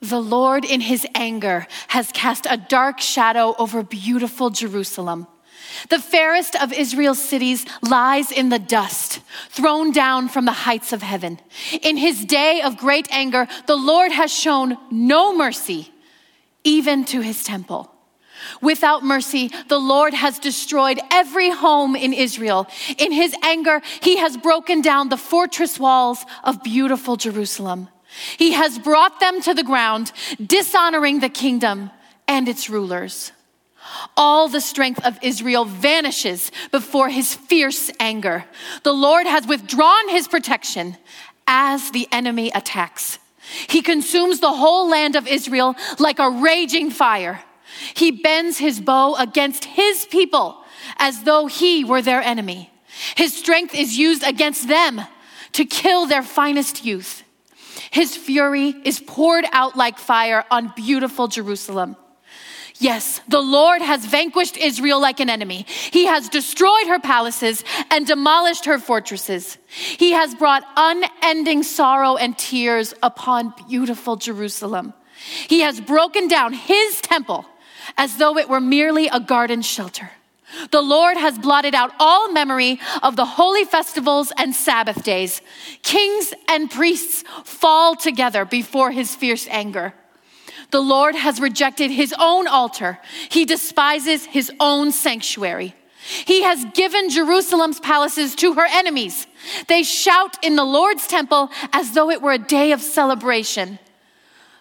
The Lord, in his anger, has cast a dark shadow over beautiful Jerusalem. The fairest of Israel's cities lies in the dust, thrown down from the heights of heaven. In his day of great anger, the Lord has shown no mercy, even to his temple. Without mercy, the Lord has destroyed every home in Israel. In his anger, he has broken down the fortress walls of beautiful Jerusalem. He has brought them to the ground, dishonoring the kingdom and its rulers. All the strength of Israel vanishes before his fierce anger. The Lord has withdrawn his protection as the enemy attacks. He consumes the whole land of Israel like a raging fire. He bends his bow against his people as though he were their enemy. His strength is used against them to kill their finest youth. His fury is poured out like fire on beautiful Jerusalem. Yes, the Lord has vanquished Israel like an enemy. He has destroyed her palaces and demolished her fortresses. He has brought unending sorrow and tears upon beautiful Jerusalem. He has broken down his temple as though it were merely a garden shelter. The Lord has blotted out all memory of the holy festivals and Sabbath days. Kings and priests fall together before his fierce anger. The Lord has rejected his own altar. He despises his own sanctuary. He has given Jerusalem's palaces to her enemies. They shout in the Lord's temple as though it were a day of celebration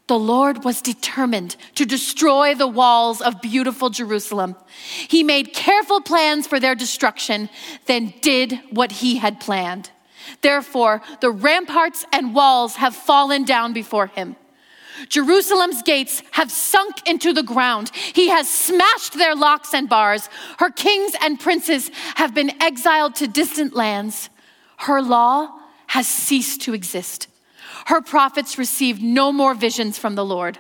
the Lord was determined to destroy the walls of beautiful Jerusalem. He made careful plans for their destruction, then did what he had planned. Therefore, the ramparts and walls have fallen down before him. Jerusalem's gates have sunk into the ground. He has smashed their locks and bars. Her kings and princes have been exiled to distant lands. Her law has ceased to exist her prophets received no more visions from the Lord.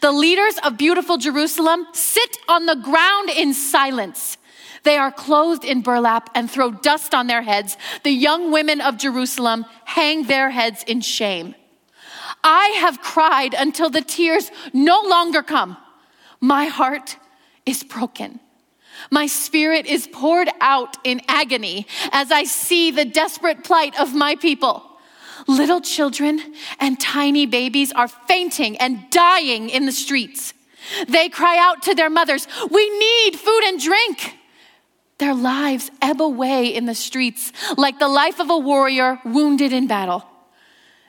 The leaders of beautiful Jerusalem sit on the ground in silence. They are clothed in burlap and throw dust on their heads. The young women of Jerusalem hang their heads in shame. I have cried until the tears no longer come. My heart is broken. My spirit is poured out in agony as I see the desperate plight of my people. Little children and tiny babies are fainting and dying in the streets. They cry out to their mothers, We need food and drink. Their lives ebb away in the streets like the life of a warrior wounded in battle.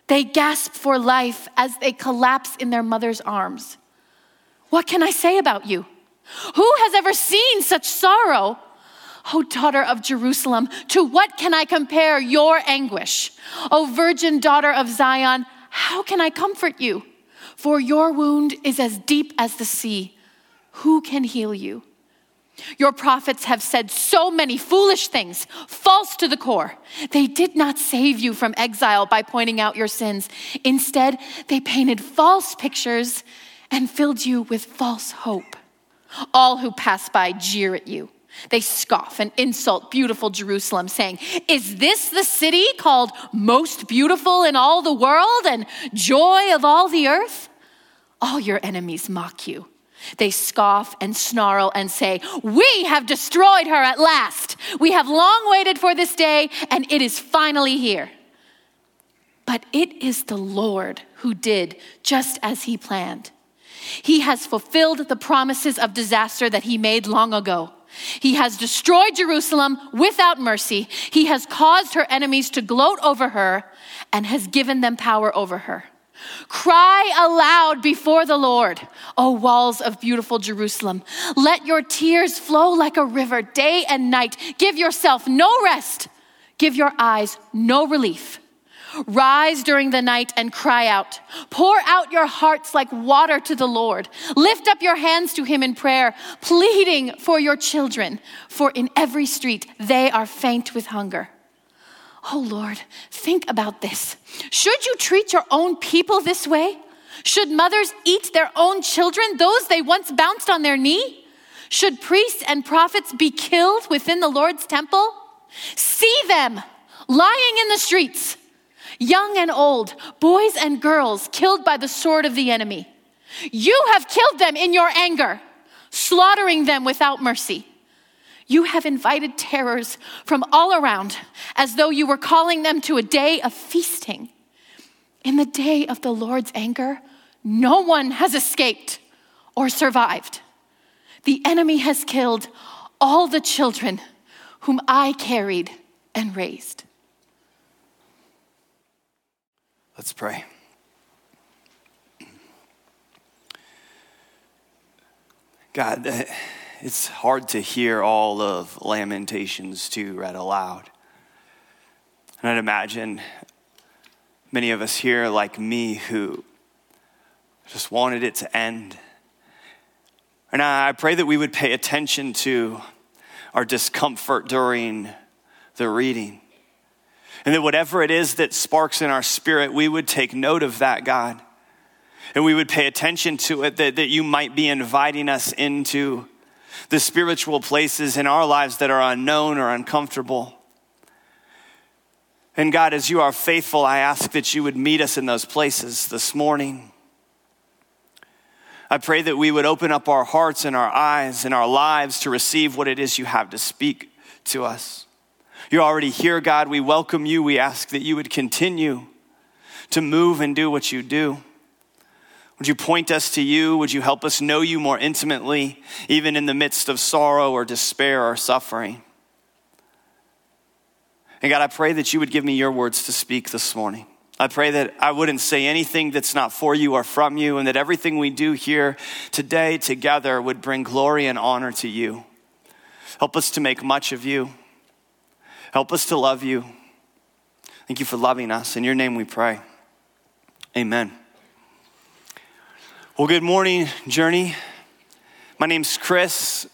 They gasp for life as they collapse in their mother's arms. What can I say about you? Who has ever seen such sorrow? O daughter of Jerusalem, to what can I compare your anguish? O virgin daughter of Zion, how can I comfort you? For your wound is as deep as the sea. Who can heal you? Your prophets have said so many foolish things, false to the core. They did not save you from exile by pointing out your sins. Instead, they painted false pictures and filled you with false hope. All who pass by jeer at you. They scoff and insult beautiful Jerusalem, saying, Is this the city called most beautiful in all the world and joy of all the earth? All your enemies mock you. They scoff and snarl and say, We have destroyed her at last. We have long waited for this day, and it is finally here. But it is the Lord who did just as he planned. He has fulfilled the promises of disaster that he made long ago. He has destroyed Jerusalem without mercy. He has caused her enemies to gloat over her and has given them power over her. Cry aloud before the Lord, O walls of beautiful Jerusalem. Let your tears flow like a river day and night. Give yourself no rest. Give your eyes no relief. Rise during the night and cry out. Pour out your hearts like water to the Lord. Lift up your hands to him in prayer, pleading for your children, for in every street they are faint with hunger. Oh Lord, think about this. Should you treat your own people this way? Should mothers eat their own children, those they once bounced on their knee? Should priests and prophets be killed within the Lord's temple? See them lying in the streets young and old, boys and girls killed by the sword of the enemy. You have killed them in your anger, slaughtering them without mercy. You have invited terrors from all around as though you were calling them to a day of feasting. In the day of the Lord's anger, no one has escaped or survived. The enemy has killed all the children whom I carried and raised. Let's pray. God, uh, it's hard to hear all of Lamentations 2 read aloud. And I'd imagine many of us here, like me, who just wanted it to end. And I pray that we would pay attention to our discomfort during the reading. And that whatever it is that sparks in our spirit, we would take note of that, God. And we would pay attention to it, that, that you might be inviting us into the spiritual places in our lives that are unknown or uncomfortable. And God, as you are faithful, I ask that you would meet us in those places this morning. I pray that we would open up our hearts and our eyes and our lives to receive what it is you have to speak to us. You're already here, God. We welcome you. We ask that you would continue to move and do what you do. Would you point us to you? Would you help us know you more intimately, even in the midst of sorrow or despair or suffering? And God, I pray that you would give me your words to speak this morning. I pray that I wouldn't say anything that's not for you or from you, and that everything we do here today together would bring glory and honor to you. Help us to make much of you. Help us to love you. Thank you for loving us. In your name we pray. Amen. Well, good morning, Journey. My name's Chris.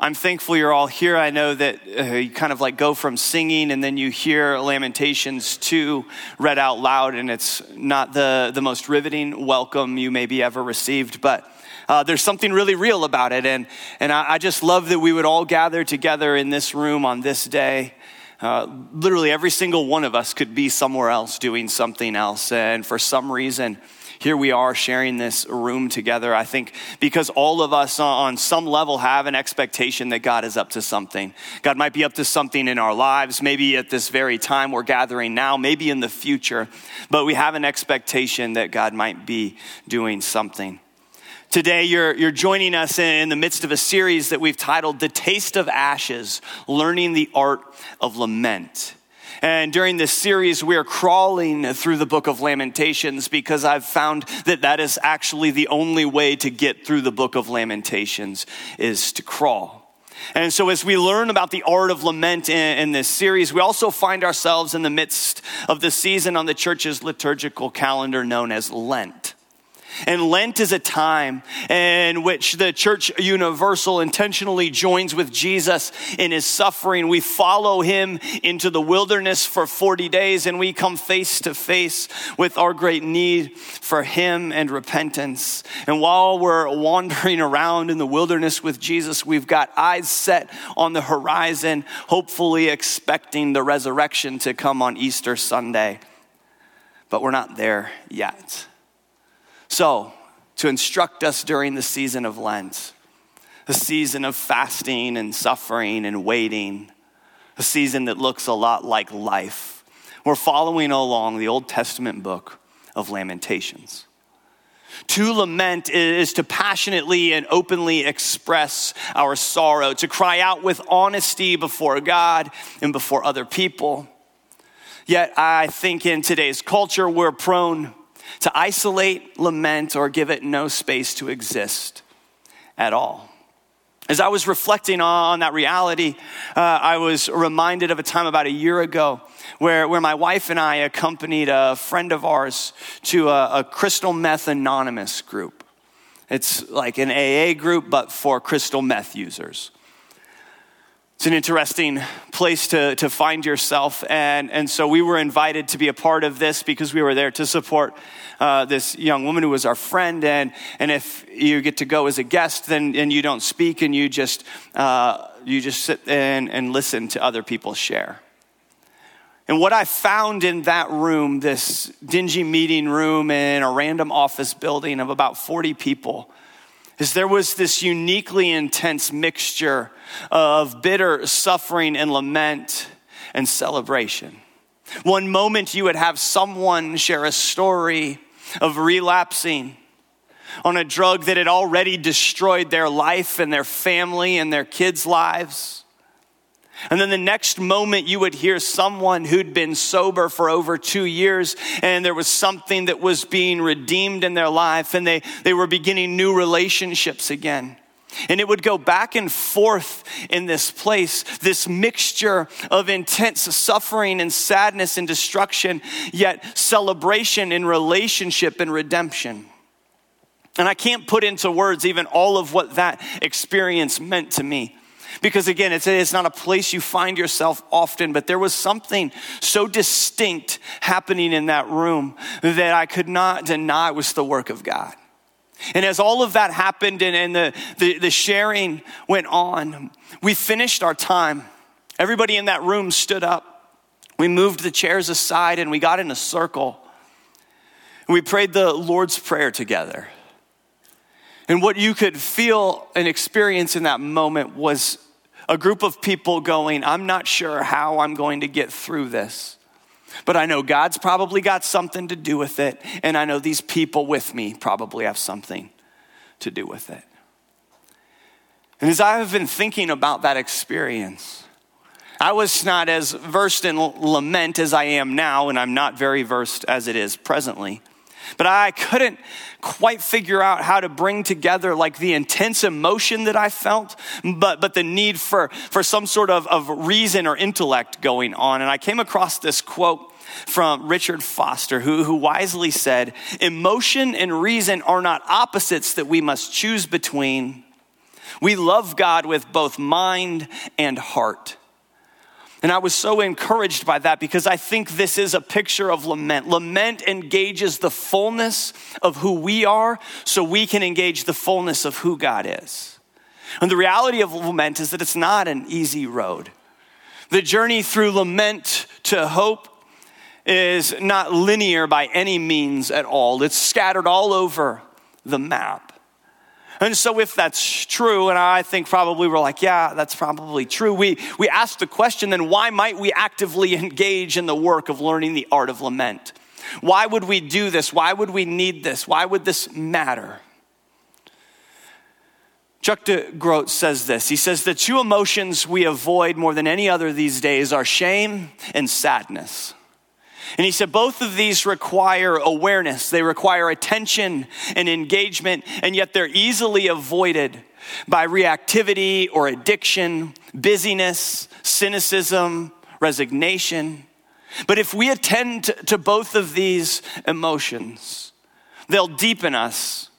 I'm thankful you're all here. I know that uh, you kind of like go from singing and then you hear Lamentations 2 read out loud, and it's not the, the most riveting welcome you maybe ever received, but uh, there's something really real about it. And, and I, I just love that we would all gather together in this room on this day uh, literally every single one of us could be somewhere else doing something else. And for some reason, here we are sharing this room together. I think because all of us on some level have an expectation that God is up to something. God might be up to something in our lives, maybe at this very time we're gathering now, maybe in the future, but we have an expectation that God might be doing something. Today, you're, you're joining us in the midst of a series that we've titled The Taste of Ashes Learning the Art of Lament. And during this series, we are crawling through the book of Lamentations because I've found that that is actually the only way to get through the book of Lamentations is to crawl. And so, as we learn about the art of lament in, in, this series, we also find ourselves in the midst of the season on the church's liturgical calendar known as Lent. And Lent is a time in which the church universal intentionally joins with Jesus in his suffering. We follow him into the wilderness for 40 days and we come face to face with our great need for him and repentance. And while we're wandering around in the wilderness with Jesus, we've got eyes set on the horizon, hopefully expecting the resurrection to come on Easter Sunday. But we're not there yet. So, to instruct us during the season of Lent, a season of fasting and suffering and waiting, a season that looks a lot like life, we're following along the Old Testament book of Lamentations. To lament is to passionately and openly express our sorrow, to cry out with honesty before God and before other people. Yet, I think in today's culture, we're prone to isolate, lament, or give it no space to exist at all. As I was reflecting on that reality, uh, I was reminded of a time about a year ago where, where my wife and I accompanied a friend of ours to a, a crystal meth anonymous group. It's like an AA group, but for crystal meth users. It's an interesting place to, to find yourself. And, and so we were invited to be a part of this because we were there to support uh, this young woman who was our friend. And, and if you get to go as a guest, then and you don't speak and you just, uh, you just sit and, and listen to other people share. And what I found in that room, this dingy meeting room in a random office building of about 40 people, is there was this uniquely intense mixture of bitter suffering and lament and celebration. One moment you would have someone share a story of relapsing on a drug that had already destroyed their life and their family and their kids' lives. And then the next moment, you would hear someone who'd been sober for over two years, and there was something that was being redeemed in their life, and they, they were beginning new relationships again. And it would go back and forth in this place, this mixture of intense suffering and sadness and destruction, yet celebration and relationship and redemption. And I can't put into words even all of what that experience meant to me. Because again, it's, it's not a place you find yourself often, but there was something so distinct happening in that room that I could not deny was the work of God. And as all of that happened and, and the, the, the sharing went on, we finished our time. Everybody in that room stood up. We moved the chairs aside and we got in a circle. We prayed the Lord's Prayer together. And what you could feel and experience in that moment was a group of people going, I'm not sure how I'm going to get through this, but I know God's probably got something to do with it, and I know these people with me probably have something to do with it. And as I have been thinking about that experience, I was not as versed in lament as I am now, and I'm not very versed as it is presently. But I couldn't quite figure out how to bring together like the intense emotion that I felt, but, but the need for, for some sort of, of reason or intellect going on. And I came across this quote from Richard Foster, who, who wisely said, Emotion and reason are not opposites that we must choose between. We love God with both mind and heart. And I was so encouraged by that because I think this is a picture of lament. Lament engages the fullness of who we are so we can engage the fullness of who God is. And the reality of lament is that it's not an easy road. The journey through lament to hope is not linear by any means at all, it's scattered all over the map. And so, if that's true, and I think probably we're like, yeah, that's probably true, we, we ask the question then why might we actively engage in the work of learning the art of lament? Why would we do this? Why would we need this? Why would this matter? Chuck DeGroat says this. He says the two emotions we avoid more than any other these days are shame and sadness. And he said both of these require awareness, they require attention and engagement, and yet they're easily avoided by reactivity or addiction, busyness, cynicism, resignation. But if we attend to both of these emotions, they'll deepen us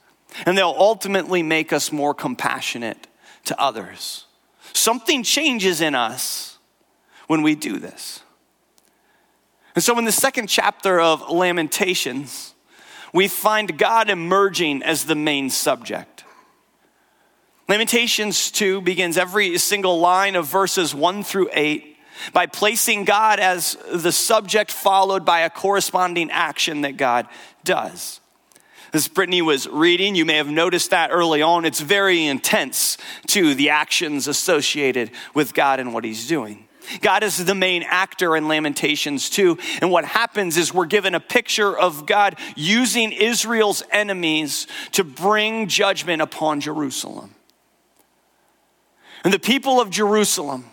and they'll ultimately make us more compassionate to others. Something changes in us when we do this. And so, in the second chapter of Lamentations, we find God emerging as the main subject. Lamentations 2 begins every single line of verses 1 through 8 by placing God as the subject, followed by a corresponding action that God does. As Brittany was reading, you may have noticed that early on, it's very intense to the actions associated with God and what He's doing. God is the main actor in Lamentations 2. And what happens is we're given a picture of God using Israel's enemies to bring judgment upon Jerusalem. And the people of Jerusalem,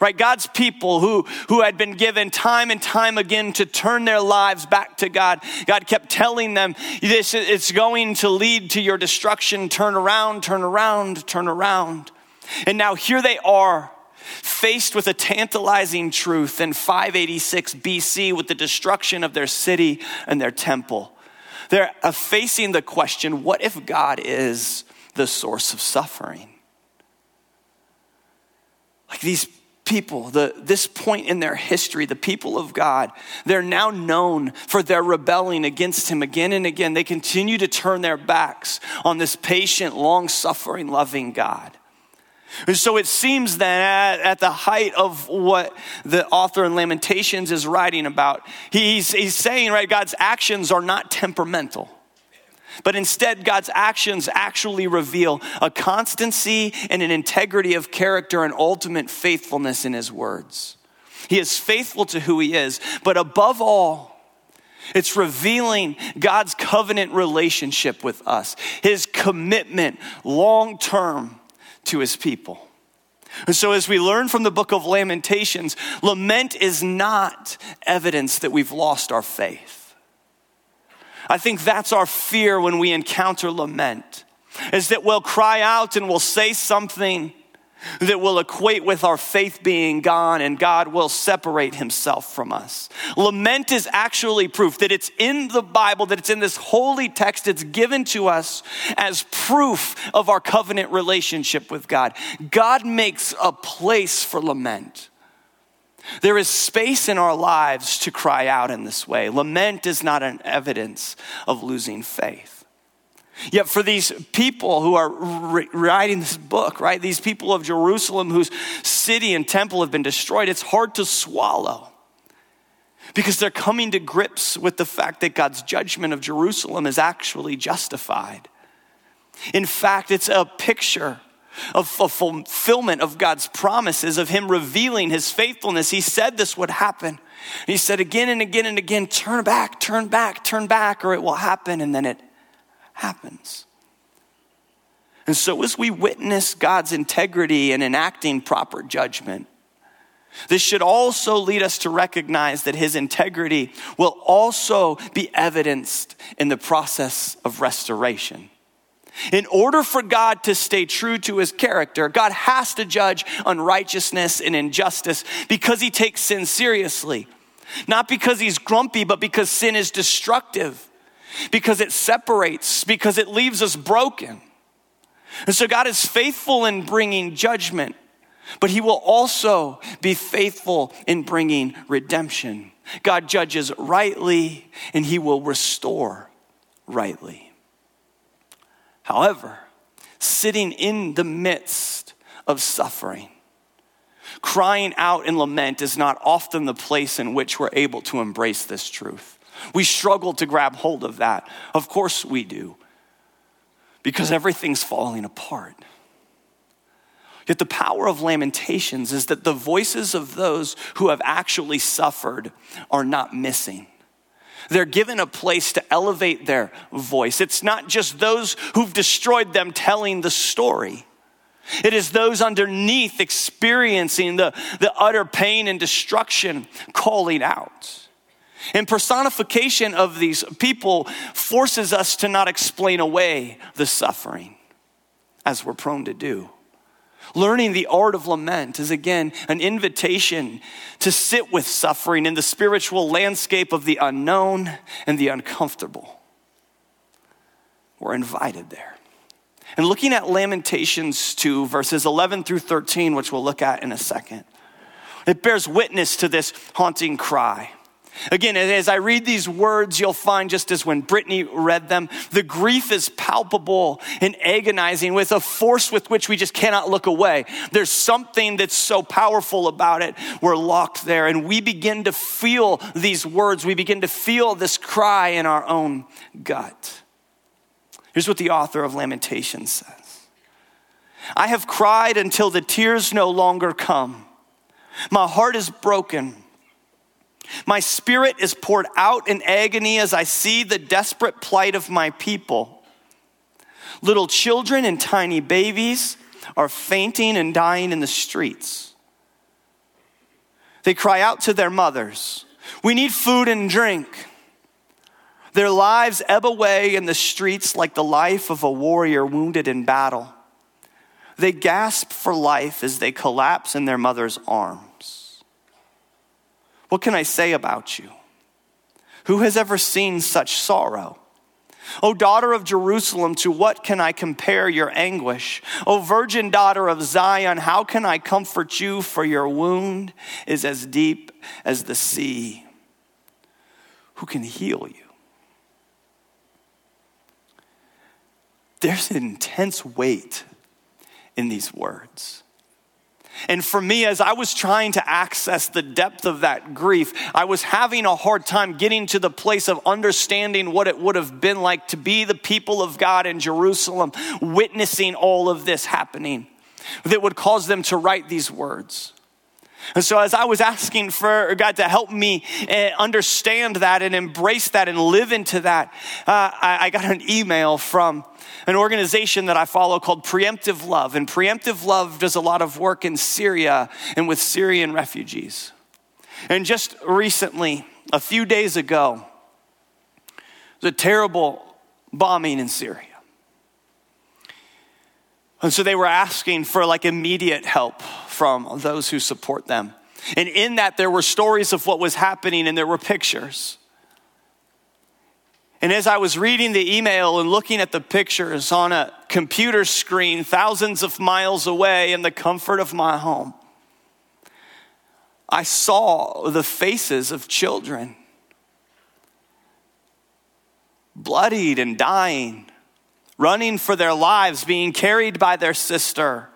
right, God's people who, who had been given time and time again to turn their lives back to God, God kept telling them, this, it's going to lead to your destruction. Turn around, turn around, turn around. And now here they are faced with a tantalizing truth in 586 BC with the destruction of their city and their temple. They're uh, facing the question what if God is the source of suffering? Like these people, the, this point in their history, the people of God, they're now known for their rebelling against Him again and again. They continue to turn their backs on this patient, long suffering, loving God. And so it seems then at, at, the height of what the author in Lamentations is writing about, he's, he's saying, right, God's actions are not temperamental. But instead, God's actions actually reveal a constancy and an integrity of character and ultimate faithfulness in his words. He is faithful to who he is, but above all, it's revealing God's covenant relationship with us, his commitment long term to his people. And so, as we learn from the book of Lamentations, lament is not evidence that we've lost our faith. I think that's our fear when we encounter lament, is that we'll cry out and we'll say something that will equate with our faith being gone and God will separate himself from us. Lament is actually proof that it's in the Bible, that it's in this holy text, it's given to us as proof of our covenant relationship with God. God makes a place for lament. There is space in our lives to cry out in this way. Lament is not an evidence of losing faith. Yet, for these people who are writing this book, right, these people of Jerusalem whose city and temple have been destroyed, it's hard to swallow because they're coming to grips with the fact that God's judgment of Jerusalem is actually justified. In fact, it's a picture of fulfillment of God's promises, of Him revealing His faithfulness. He said this would happen. He said again and again and again, turn back, turn back, turn back, or it will happen. And then it happens. And so, as we witness God's integrity in enacting proper judgment, this should also lead us to recognize that his integrity will also be evidenced in the process of restoration. In order for God to stay true to his character, God has to judge unrighteousness and injustice because he takes sin seriously. Not because he's grumpy, but because sin is destructive, because it separates, because it leaves us broken. And so God is faithful in bringing judgment, but he will also be faithful in bringing redemption. God judges rightly, and he will restore rightly. However, sitting in the midst of suffering, crying out in lament is not often the place in which we're able to embrace this truth. We struggle to grab hold of that. Of course we do, because everything's falling apart. Yet the power of lamentations is that the voices of those who have actually suffered are not missing. They're given a place to elevate their voice. It's not just those who've destroyed them telling the story. It is those underneath experiencing the, the utter pain and destruction calling out. And personification of these people forces us to not explain away the suffering as we're prone to do. Learning the art of lament is again an invitation to sit with suffering in the spiritual landscape of the unknown and the uncomfortable. We're invited there. And looking at Lamentations 2, verses 11 through 13, which we'll look at in a second, it bears witness to this haunting cry. Again, as I read these words, you'll find just as when Brittany read them, the grief is palpable and agonizing with a force with which we just cannot look away. There's something that's so powerful about it. We're locked there and we begin to feel these words. We begin to feel this cry in our own gut. Here's what the author of Lamentations says I have cried until the tears no longer come. My heart is broken. My spirit is poured out in agony as I see the desperate plight of my people. Little children and tiny babies are fainting and dying in the streets. They cry out to their mothers, We need food and drink. Their lives ebb away in the streets like the life of a warrior wounded in battle. They gasp for life as they collapse in their mother's arms. What can I say about you? Who has ever seen such sorrow? O daughter of Jerusalem, to what can I compare your anguish? O virgin daughter of Zion, how can I comfort you? For your wound is as deep as the sea. Who can heal you? There's an intense weight in these words. And for me, as I was trying to access the depth of that grief, I was having a hard time getting to the place of understanding what it would have been like to be the people of God in Jerusalem, witnessing all of this happening that would cause them to write these words. And so, as I was asking for God to help me eh, understand that and embrace that and live into that, uh, I got an email from an organization that I follow called Preemptive Love. And Preemptive Love does a lot of work in Syria and with Syrian refugees. And just recently, a few days ago, a terrible bombing in Syria. And so they were asking for like immediate help from those who support them. And in that, there were stories of what was happening and there were pictures. And as I was reading the email and looking at the pictures on a computer screen thousands of miles away in the comfort of my home, I saw the faces of children, bloodied and dying, running for their lives, being carried by their sister,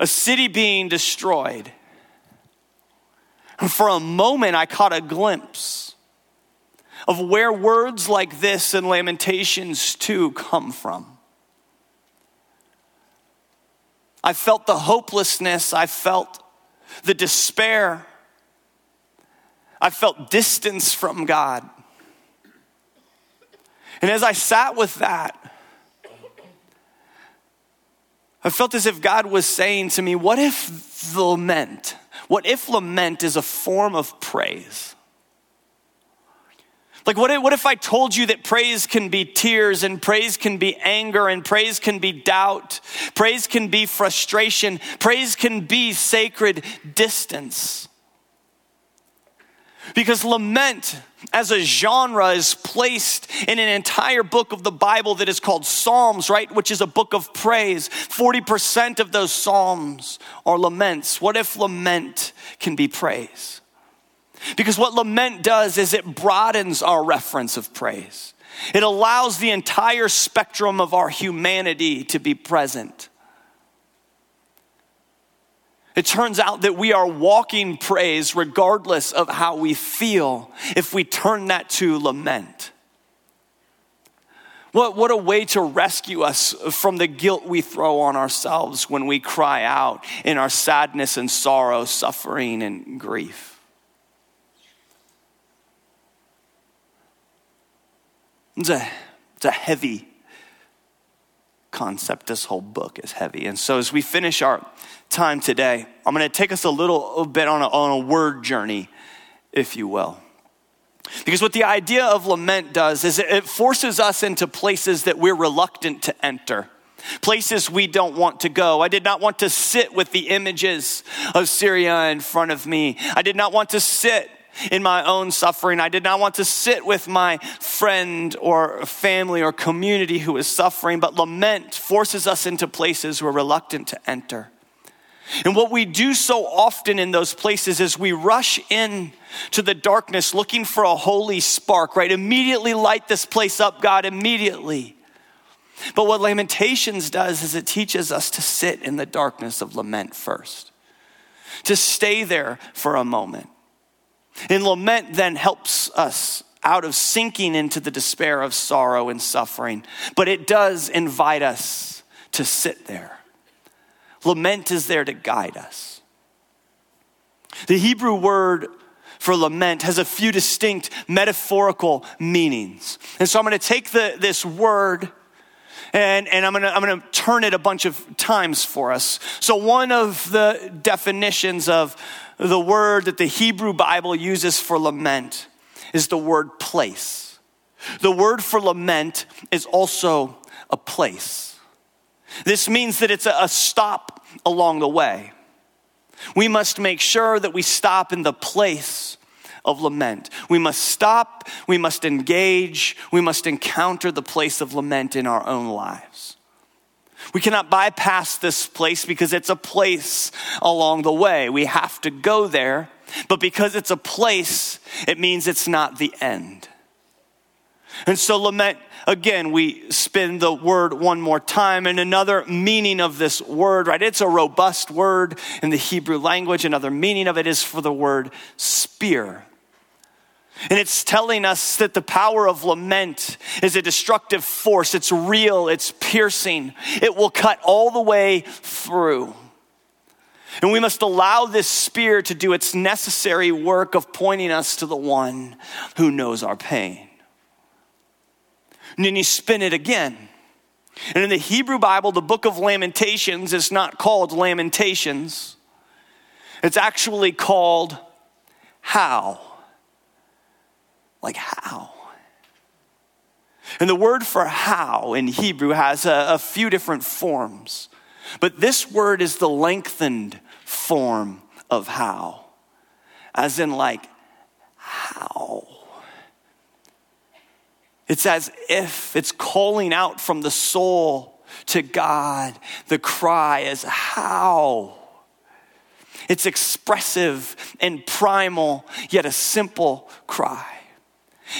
a city being destroyed. And for a moment, I caught a glimpse of where words like this and Lamentations 2 come from. I felt the hopelessness, I felt the despair, I felt distance from God. And as I sat with that, I felt as if God was saying to me, What if lament? What if lament is a form of praise? Like, what if, what if I told you that praise can be tears and praise can be anger and praise can be doubt, praise can be frustration, praise can be sacred distance? Because lament as a genre is placed in an entire book of the Bible that is called Psalms, right? Which is a book of praise. 40% of those Psalms are laments. What if lament can be praise? Because what lament does is it broadens our reference of praise. It allows the entire spectrum of our humanity to be present. It turns out that we are walking praise regardless of how we feel if we turn that to lament. What, what a way to rescue us from the guilt we throw on ourselves when we cry out in our sadness and sorrow, suffering and grief. It's a, it's a heavy concept. This whole book is heavy. And so as we finish our time today, I'm going to take us a little bit on a, on a word journey, if you will. Because what the idea of lament does is it forces us into places that we're reluctant to enter. Places we don't want to go. I did not want to sit with the images of Syria in front of me. I did not want to sit in my own suffering. I did not want to sit with my friend or family or community who is suffering, but lament forces us into places we're reluctant to enter. And what we do so often in those places is we rush in to the darkness looking for a holy spark, right? Immediately light this place up, God, immediately. But what Lamentations does is it teaches us to sit in the darkness of lament first, to stay there for a moment. And lament then helps us out of sinking into the despair of sorrow and suffering, but it does invite us to sit there. Lament is there to guide us. The Hebrew word for lament has a few distinct metaphorical meanings. And so I'm going to take the, this word and, and I'm, gonna, I'm gonna turn it a bunch of times for us. So, one of the definitions of the word that the Hebrew Bible uses for lament is the word place. The word for lament is also a place. This means that it's a, stop along the way. We must make sure that we stop in the place of lament. We must stop, we must engage, we must encounter the place of lament in our own lives. We cannot bypass this place because it's a place along the way. We have to go there, but because it's a place, it means it's not the end. And so, lament, again, we spin the word one more time. And another meaning of this word, right? It's a robust word in the Hebrew language. Another meaning of it is for the word spear. And it's telling us that the power of lament is a destructive force. It's real, it's piercing, it will cut all the way through. And we must allow this spear to do its necessary work of pointing us to the one who knows our pain. And then you spin it again. And in the Hebrew Bible, the book of Lamentations is not called Lamentations, it's actually called How. Like how? And the word for how in Hebrew has a, a few different forms. But this word is the lengthened form of how, as in, like, how. It's as if it's calling out from the soul to God. The cry is, How? It's expressive and primal, yet a simple cry.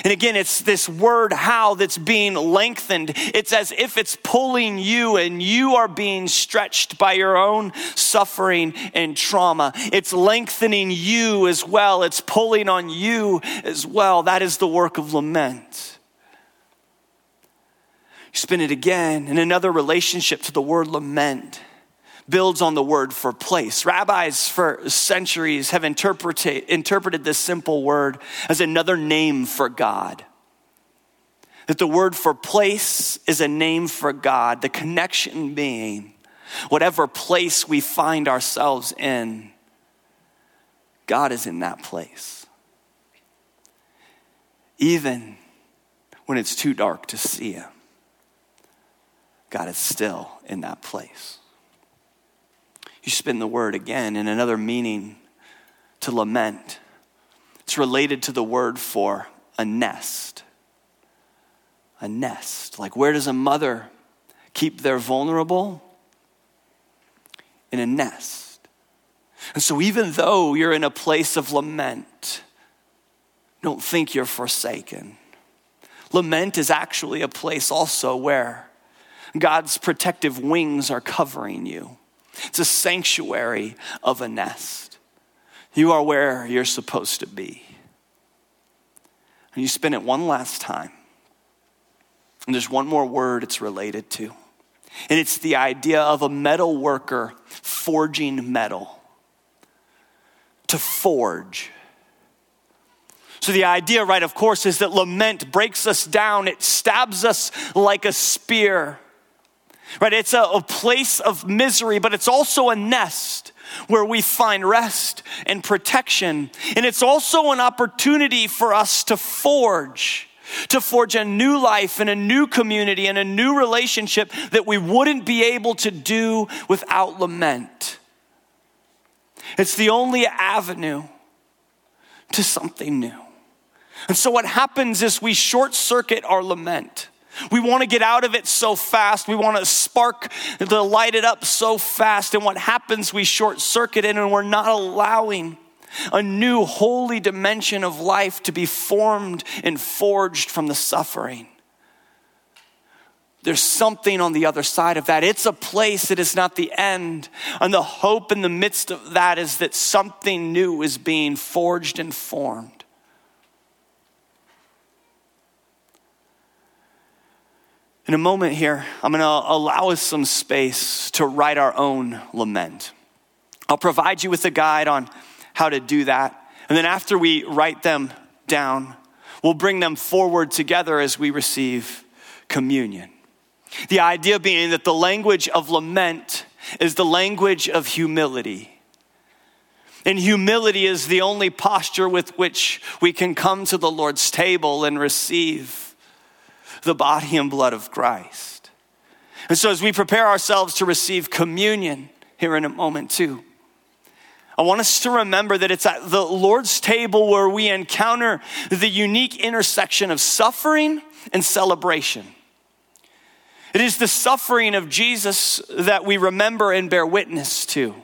And again, it's this word how that's being lengthened. It's as if it's pulling you and you are being stretched by your own suffering and trauma. It's lengthening you as well. It's pulling on you as well. That is the work of lament. You spin it again in another relationship to the word lament builds on the word for place. Rabbis for centuries have interpreted, interpreted this simple word as another name for God. That the word for place is a name for God, the connection being whatever place we find ourselves in, God is in that place. Even when it's too dark to see Him, God is still in that place. You spin the word again in another meaning to lament. It's related to the word for a nest. A nest. Like, where does a mother keep their vulnerable? In a nest. And so, even though you're in a place of lament, don't think you're forsaken. Lament is actually a place also where God's protective wings are covering you. It's a sanctuary of a nest. You are where you're supposed to be. And you spin it one last time. And there's one more word it's related to. And it's the idea of a metal worker forging metal. To forge. So, the idea, right, of course, is that lament breaks us down, it stabs us like a spear. Right? It's a, a place of misery, but it's also a nest where we find rest and protection. And it's also an opportunity for us to forge, to forge a new life and a new community and a new relationship that we wouldn't be able to do without lament. It's the only avenue to something new. And so what happens is we short circuit our lament. We want to get out of it so fast. We want to spark, the light it up so fast. And what happens, we short circuit it and we're not allowing a new holy dimension of life to be formed and forged from the suffering. There's something on the other side of that. It's a place that is not the end. And the hope in the midst of that is that something new is being forged and formed. In a moment here, I'm going to allow us some space to write our own lament. I'll provide you with a guide on how to do that. And then after we write them down, we'll bring them forward together as we receive communion. The idea being that the language of lament is the language of humility. And humility is the only posture with which we can come to the Lord's table and receive the body and blood of Christ. And so, as we prepare ourselves to receive communion here in a moment, too, I want us to remember that it's at the Lord's table where we encounter the unique intersection of suffering and celebration. It is the suffering of Jesus that we remember and bear witness to.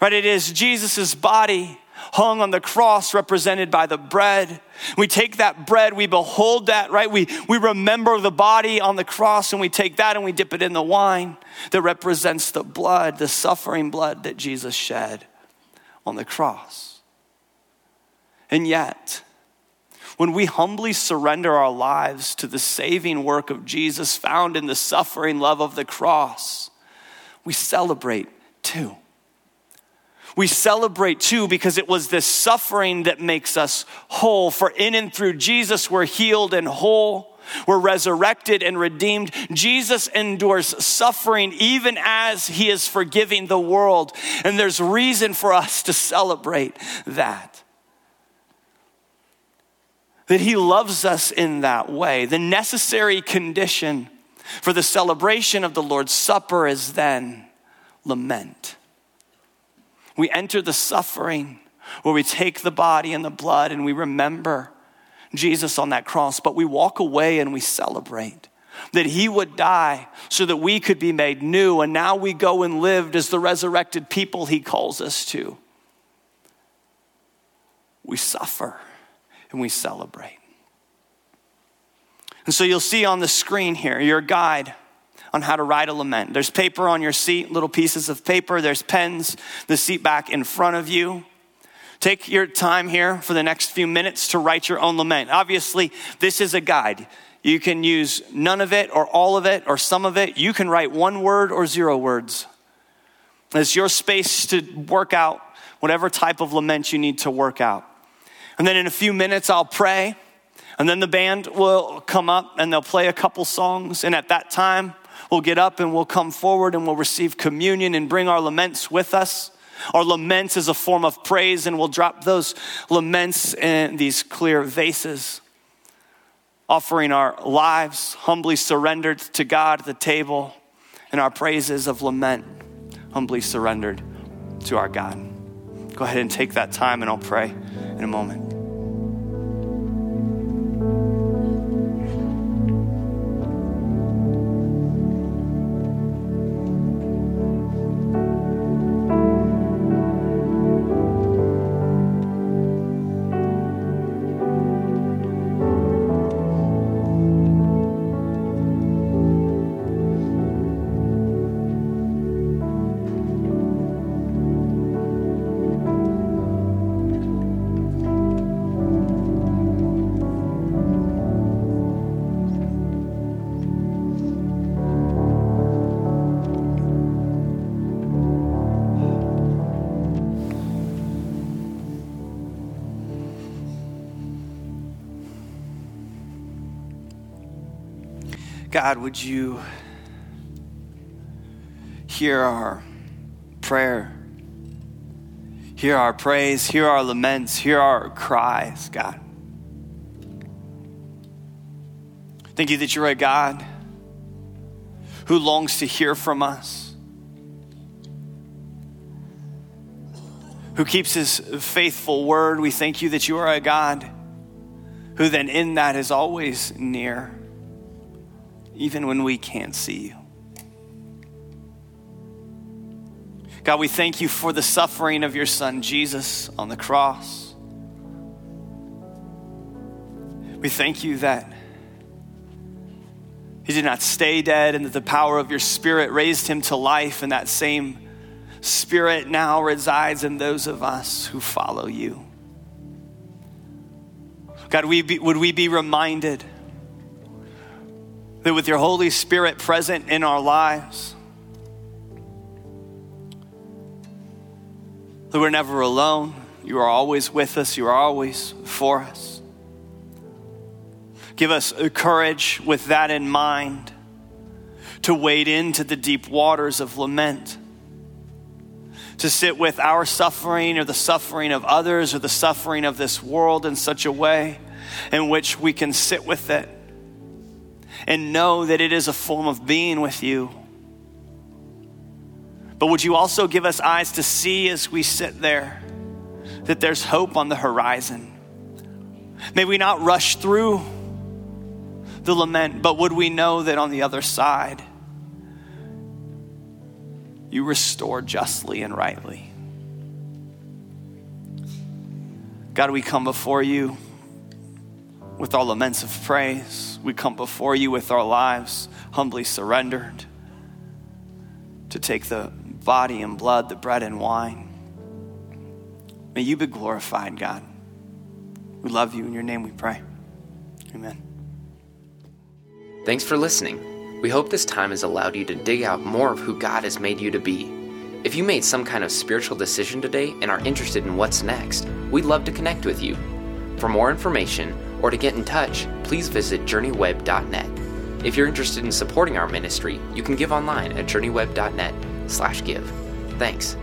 Right? It is Jesus' body hung on the cross represented by the bread. We take that bread, we behold that, right? We, we remember the body on the cross and we take that and we dip it in the wine that represents the blood, the suffering blood that Jesus shed on the cross. And yet, when we humbly surrender our lives to the saving work of Jesus found in the suffering love of the cross, we celebrate too. We celebrate too because it was this suffering that makes us whole. For in and through Jesus, we're healed and whole. We're resurrected and redeemed. Jesus endures suffering even as he is forgiving the world. And there's reason for us to celebrate that. That he loves us in that way. The necessary condition for the celebration of the Lord's Supper is then lament. We enter the suffering where we take the body and the blood and we remember Jesus on that cross, but we walk away and we celebrate that he would die so that we could be made new. And now we go and lived as the resurrected people he calls us to. We suffer and we celebrate. And so you'll see on the screen here your guide on how to write a lament. There's paper on your seat, little pieces of paper, there's pens, the seat back in front of you. Take your time here for the next few minutes to write your own lament. Obviously, this is a guide. You can use none of it or all of it or some of it. You can write one word or zero words. It's your space to work out whatever type of lament you need to work out. And then in a few minutes, I'll pray. And then the band will come up and they'll play a couple songs. And at that time, we'll get up and we'll come forward and we'll receive communion and bring our laments with us. Our laments is a form of praise, and we'll drop those laments in these clear vases, offering our lives humbly surrendered to God at the table, and our praises of lament humbly surrendered to our God. Go ahead and take that time, and I'll pray in a moment. God, would you hear our prayer? Hear our praise, hear our laments, hear our cries, God. Thank you that you're a God who longs to hear from us, who keeps his faithful word. We thank you that you are a God who then in that is always near even when we can't see you. God, we thank you for the suffering of your son Jesus on the cross. We thank you that he did not stay dead and that the power of your spirit raised him to life, and that same spirit now resides in those of us who follow you. God, we be, would we be reminded that with your Holy Spirit present in our lives, that we're never alone. You are always with us, you are always for us. Give us courage with that in mind to wade into the deep waters of lament, to sit with our suffering or the suffering of others or the suffering of this world in such a way in which we can sit with it and know that it is a form of being with you. But would you also give us eyes to see as we sit there that there's hope on the horizon? May we not rush through the lament, but would we know that on the other side, you restore justly and rightly? God, we come before you with our laments of praise. We come before you with our lives humbly surrendered to take the body and blood, the bread and wine. May you be glorified, God. We love you. In your name we pray. Amen. Thanks for listening. We hope this time has allowed you to dig out more of who God has made you to be. If you made some kind of spiritual decision today and are interested in what's next, we'd love to connect with you. For more information or to get in touch, please visit journeyweb.net. If you're interested in supporting our ministry, you can give online at journeyweb.net/give. Thanks.